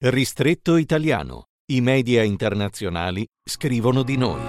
Ristretto italiano. I media internazionali scrivono di noi.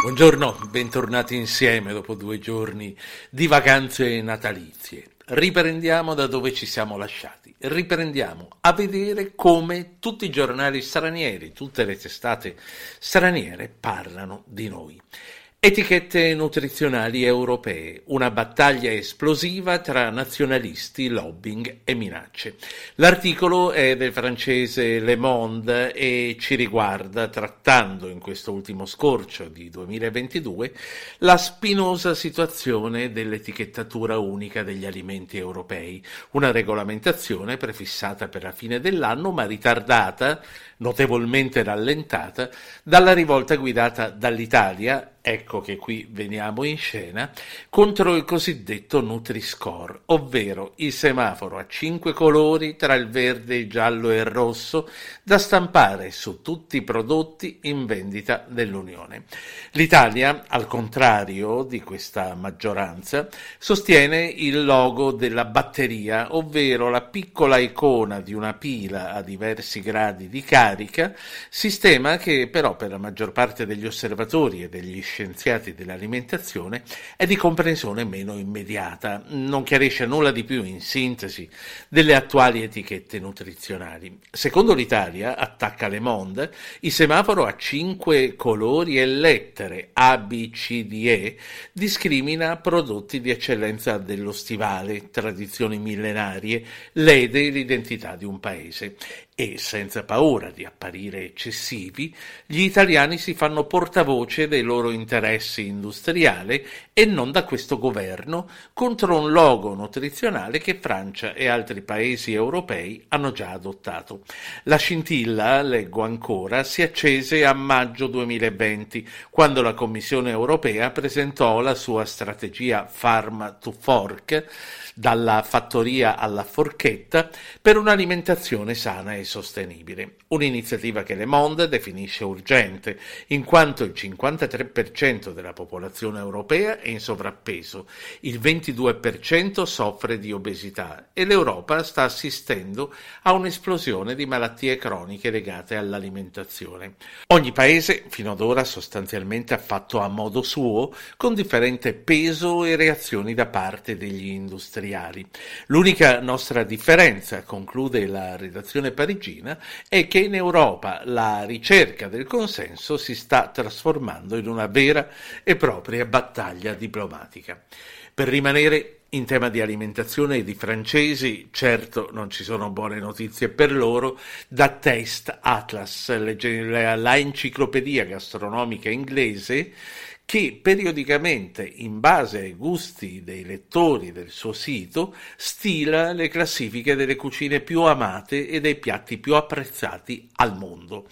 Buongiorno, bentornati insieme dopo due giorni di vacanze natalizie. Riprendiamo da dove ci siamo lasciati, riprendiamo a vedere come tutti i giornali stranieri, tutte le testate straniere parlano di noi. Etichette nutrizionali europee, una battaglia esplosiva tra nazionalisti, lobbying e minacce. L'articolo è del francese Le Monde e ci riguarda, trattando in questo ultimo scorcio di 2022, la spinosa situazione dell'etichettatura unica degli alimenti europei, una regolamentazione prefissata per la fine dell'anno ma ritardata, notevolmente rallentata, dalla rivolta guidata dall'Italia ecco che qui veniamo in scena, contro il cosiddetto Nutri-Score, ovvero il semaforo a cinque colori tra il verde, il giallo e il rosso da stampare su tutti i prodotti in vendita dell'Unione. L'Italia, al contrario di questa maggioranza, sostiene il logo della batteria, ovvero la piccola icona di una pila a diversi gradi di carica, sistema che però per la maggior parte degli osservatori e degli scienziati dell'alimentazione è di comprensione meno immediata, non chiarisce nulla di più in sintesi delle attuali etichette nutrizionali. Secondo l'Italia, attacca Le Monde, il semaforo a cinque colori e lettere A, B, C, D, E discrimina prodotti di eccellenza dello stivale, tradizioni millenarie, lede l'identità di un paese e, senza paura di apparire eccessivi, gli italiani si fanno portavoce dei loro interessi industriali e non da questo governo contro un logo nutrizionale che Francia e altri paesi europei hanno già adottato. La scintilla, leggo ancora, si accese a maggio 2020, quando la Commissione europea presentò la sua strategia Farm to Fork, dalla fattoria alla forchetta, per un'alimentazione sana e sostenibile. Un'iniziativa che Le Monde definisce urgente, in quanto il 53% della popolazione europea è in sovrappeso, il 22% soffre di obesità e l'Europa sta assistendo a un'esplosione di malattie croniche legate all'alimentazione. Ogni paese fino ad ora sostanzialmente ha fatto a modo suo, con differente peso e reazioni da parte degli industriali. L'unica nostra differenza, conclude la redazione parigina, è che in Europa la ricerca del consenso si sta trasformando in una vera e propria battaglia diplomatica. Per rimanere in tema di alimentazione e di francesi, certo non ci sono buone notizie per loro, da Taste Atlas, la enciclopedia gastronomica inglese, che periodicamente, in base ai gusti dei lettori del suo sito, stila le classifiche delle cucine più amate e dei piatti più apprezzati al mondo.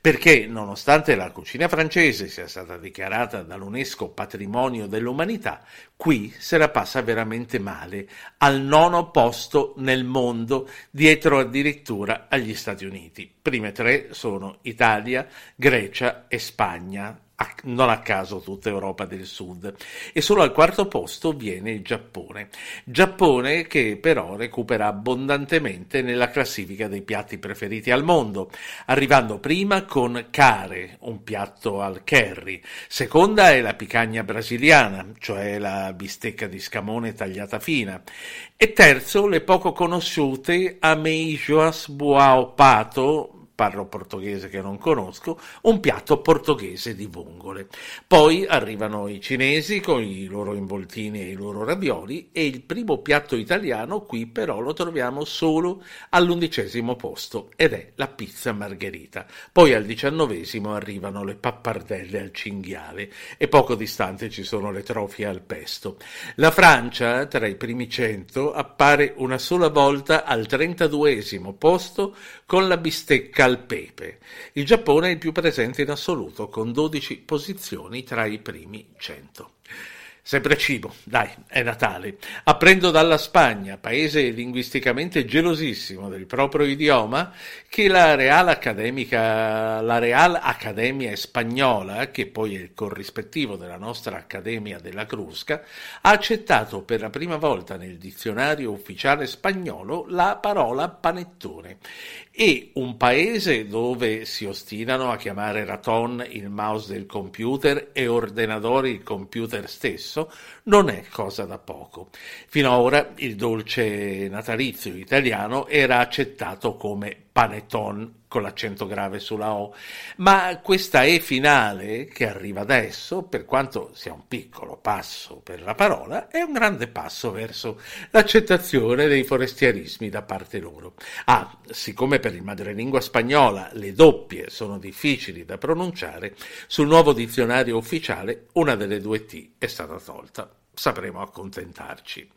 Perché, nonostante la cucina francese sia stata dichiarata dall'UNESCO patrimonio dell'umanità, qui se la passa veramente male, al nono posto nel mondo, dietro addirittura agli Stati Uniti. Prime tre sono Italia, Grecia e Spagna non a caso tutta Europa del Sud, e solo al quarto posto viene il Giappone. Giappone che però recupera abbondantemente nella classifica dei piatti preferiti al mondo, arrivando prima con Kare, un piatto al curry, seconda è la picagna brasiliana, cioè la bistecca di scamone tagliata fina, e terzo le poco conosciute Ameijoas Buao Pato, parlo portoghese che non conosco, un piatto portoghese di vongole. Poi arrivano i cinesi con i loro involtini e i loro ravioli e il primo piatto italiano qui però lo troviamo solo all'undicesimo posto ed è la pizza margherita. Poi al diciannovesimo arrivano le pappardelle al cinghiale e poco distante ci sono le trofie al pesto. La Francia, tra i primi cento, appare una sola volta al trentaduesimo posto con la bistecca al pepe. Il Giappone è il più presente in assoluto, con 12 posizioni tra i primi 100. Sempre cibo, dai, è Natale. Apprendo dalla Spagna, paese linguisticamente gelosissimo del proprio idioma, che la Real, la Real Accademia Spagnola, che poi è il corrispettivo della nostra Accademia della Crusca, ha accettato per la prima volta nel dizionario ufficiale spagnolo la parola panettone e un paese dove si ostinano a chiamare raton il mouse del computer e ordinatore il computer stesso non è cosa da poco. Finora il dolce natalizio italiano era accettato come panettone con l'accento grave sulla O, ma questa E finale che arriva adesso, per quanto sia un piccolo passo per la parola, è un grande passo verso l'accettazione dei forestiarismi da parte loro. Ah, siccome per il madrelingua spagnola le doppie sono difficili da pronunciare, sul nuovo dizionario ufficiale una delle due T è stata tolta. Sapremo accontentarci.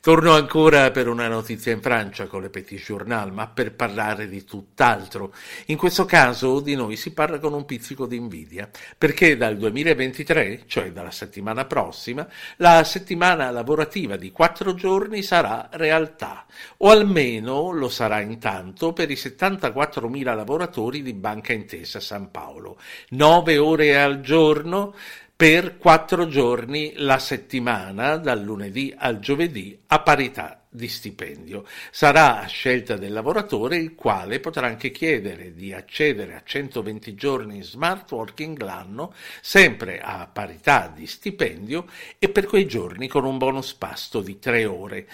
Torno ancora per una notizia in Francia con le Petit Journal, ma per parlare di tutt'altro. In questo caso di noi si parla con un pizzico di invidia, perché dal 2023, cioè dalla settimana prossima, la settimana lavorativa di quattro giorni sarà realtà, o almeno lo sarà intanto per i 74.000 lavoratori di Banca Intesa San Paolo. Nove ore al giorno per quattro giorni la settimana, dal lunedì al giovedì, a parità di stipendio. Sarà a scelta del lavoratore il quale potrà anche chiedere di accedere a 120 giorni in smart working l'anno, sempre a parità di stipendio e per quei giorni con un bonus pasto di tre ore.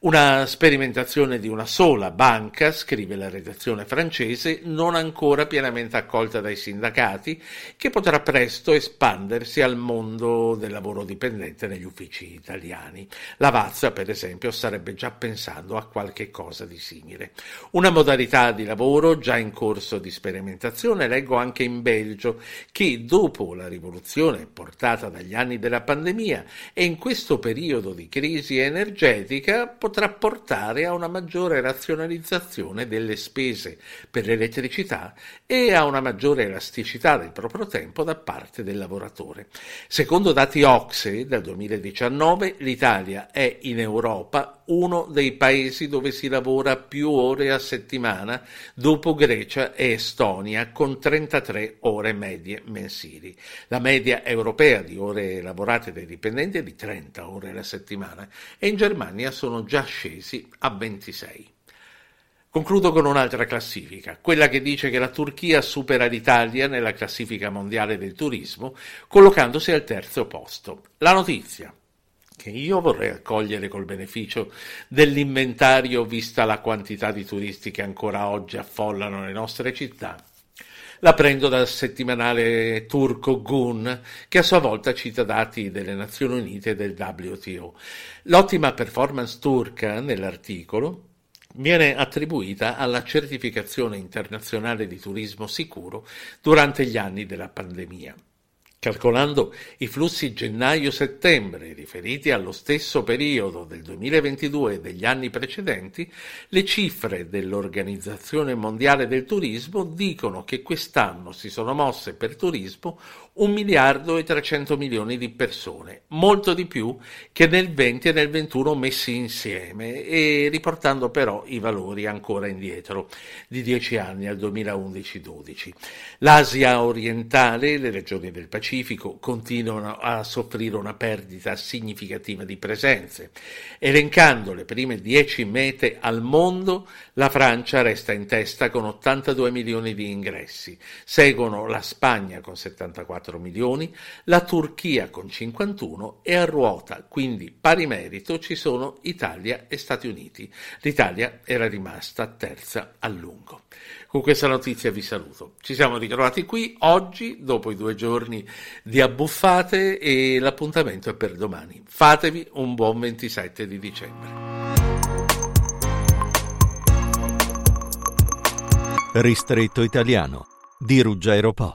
Una sperimentazione di una sola banca, scrive la redazione francese, non ancora pienamente accolta dai sindacati, che potrà presto espandersi al mondo del lavoro dipendente negli uffici italiani. La Vazza, per esempio, starebbe già pensando a qualche cosa di simile. Una modalità di lavoro già in corso di sperimentazione leggo anche in Belgio, che dopo la rivoluzione portata dagli anni della pandemia e in questo periodo di crisi energetica potrà portare a una maggiore razionalizzazione delle spese per l'elettricità e a una maggiore elasticità del proprio tempo da parte del lavoratore. Secondo dati Ocse dal 2019 l'Italia è in Europa uno dei paesi dove si lavora più ore a settimana dopo Grecia e Estonia con 33 ore medie mensili. La media europea di ore lavorate dai dipendenti è di 30 ore alla settimana e in Germania sono già scesi a 26. Concludo con un'altra classifica, quella che dice che la Turchia supera l'Italia nella classifica mondiale del turismo, collocandosi al terzo posto. La notizia, che io vorrei accogliere col beneficio dell'inventario vista la quantità di turisti che ancora oggi affollano le nostre città, la prendo dal settimanale turco Gun, che a sua volta cita dati delle Nazioni Unite e del WTO. L'ottima performance turca nell'articolo viene attribuita alla certificazione internazionale di turismo sicuro durante gli anni della pandemia. Calcolando i flussi gennaio-settembre riferiti allo stesso periodo del 2022 e degli anni precedenti, le cifre dell'Organizzazione Mondiale del Turismo dicono che quest'anno si sono mosse per turismo un miliardo e 300 milioni di persone, molto di più che nel 20 e nel 21 messi insieme e riportando però i valori ancora indietro di 10 anni al 2011-12. L'Asia orientale, le regioni del Pacifico, Pacifico continuano a soffrire una perdita significativa di presenze. Elencando le prime 10 mete al mondo, la Francia resta in testa con 82 milioni di ingressi, seguono la Spagna con 74 milioni, la Turchia con 51 e a ruota, quindi pari merito, ci sono Italia e Stati Uniti. L'Italia era rimasta terza a lungo. Con questa notizia vi saluto. Ci siamo ritrovati qui oggi, dopo i due giorni di abbuffate, e l'appuntamento è per domani. Fatevi un buon 27 di dicembre. Ristretto italiano di Ruggero Po.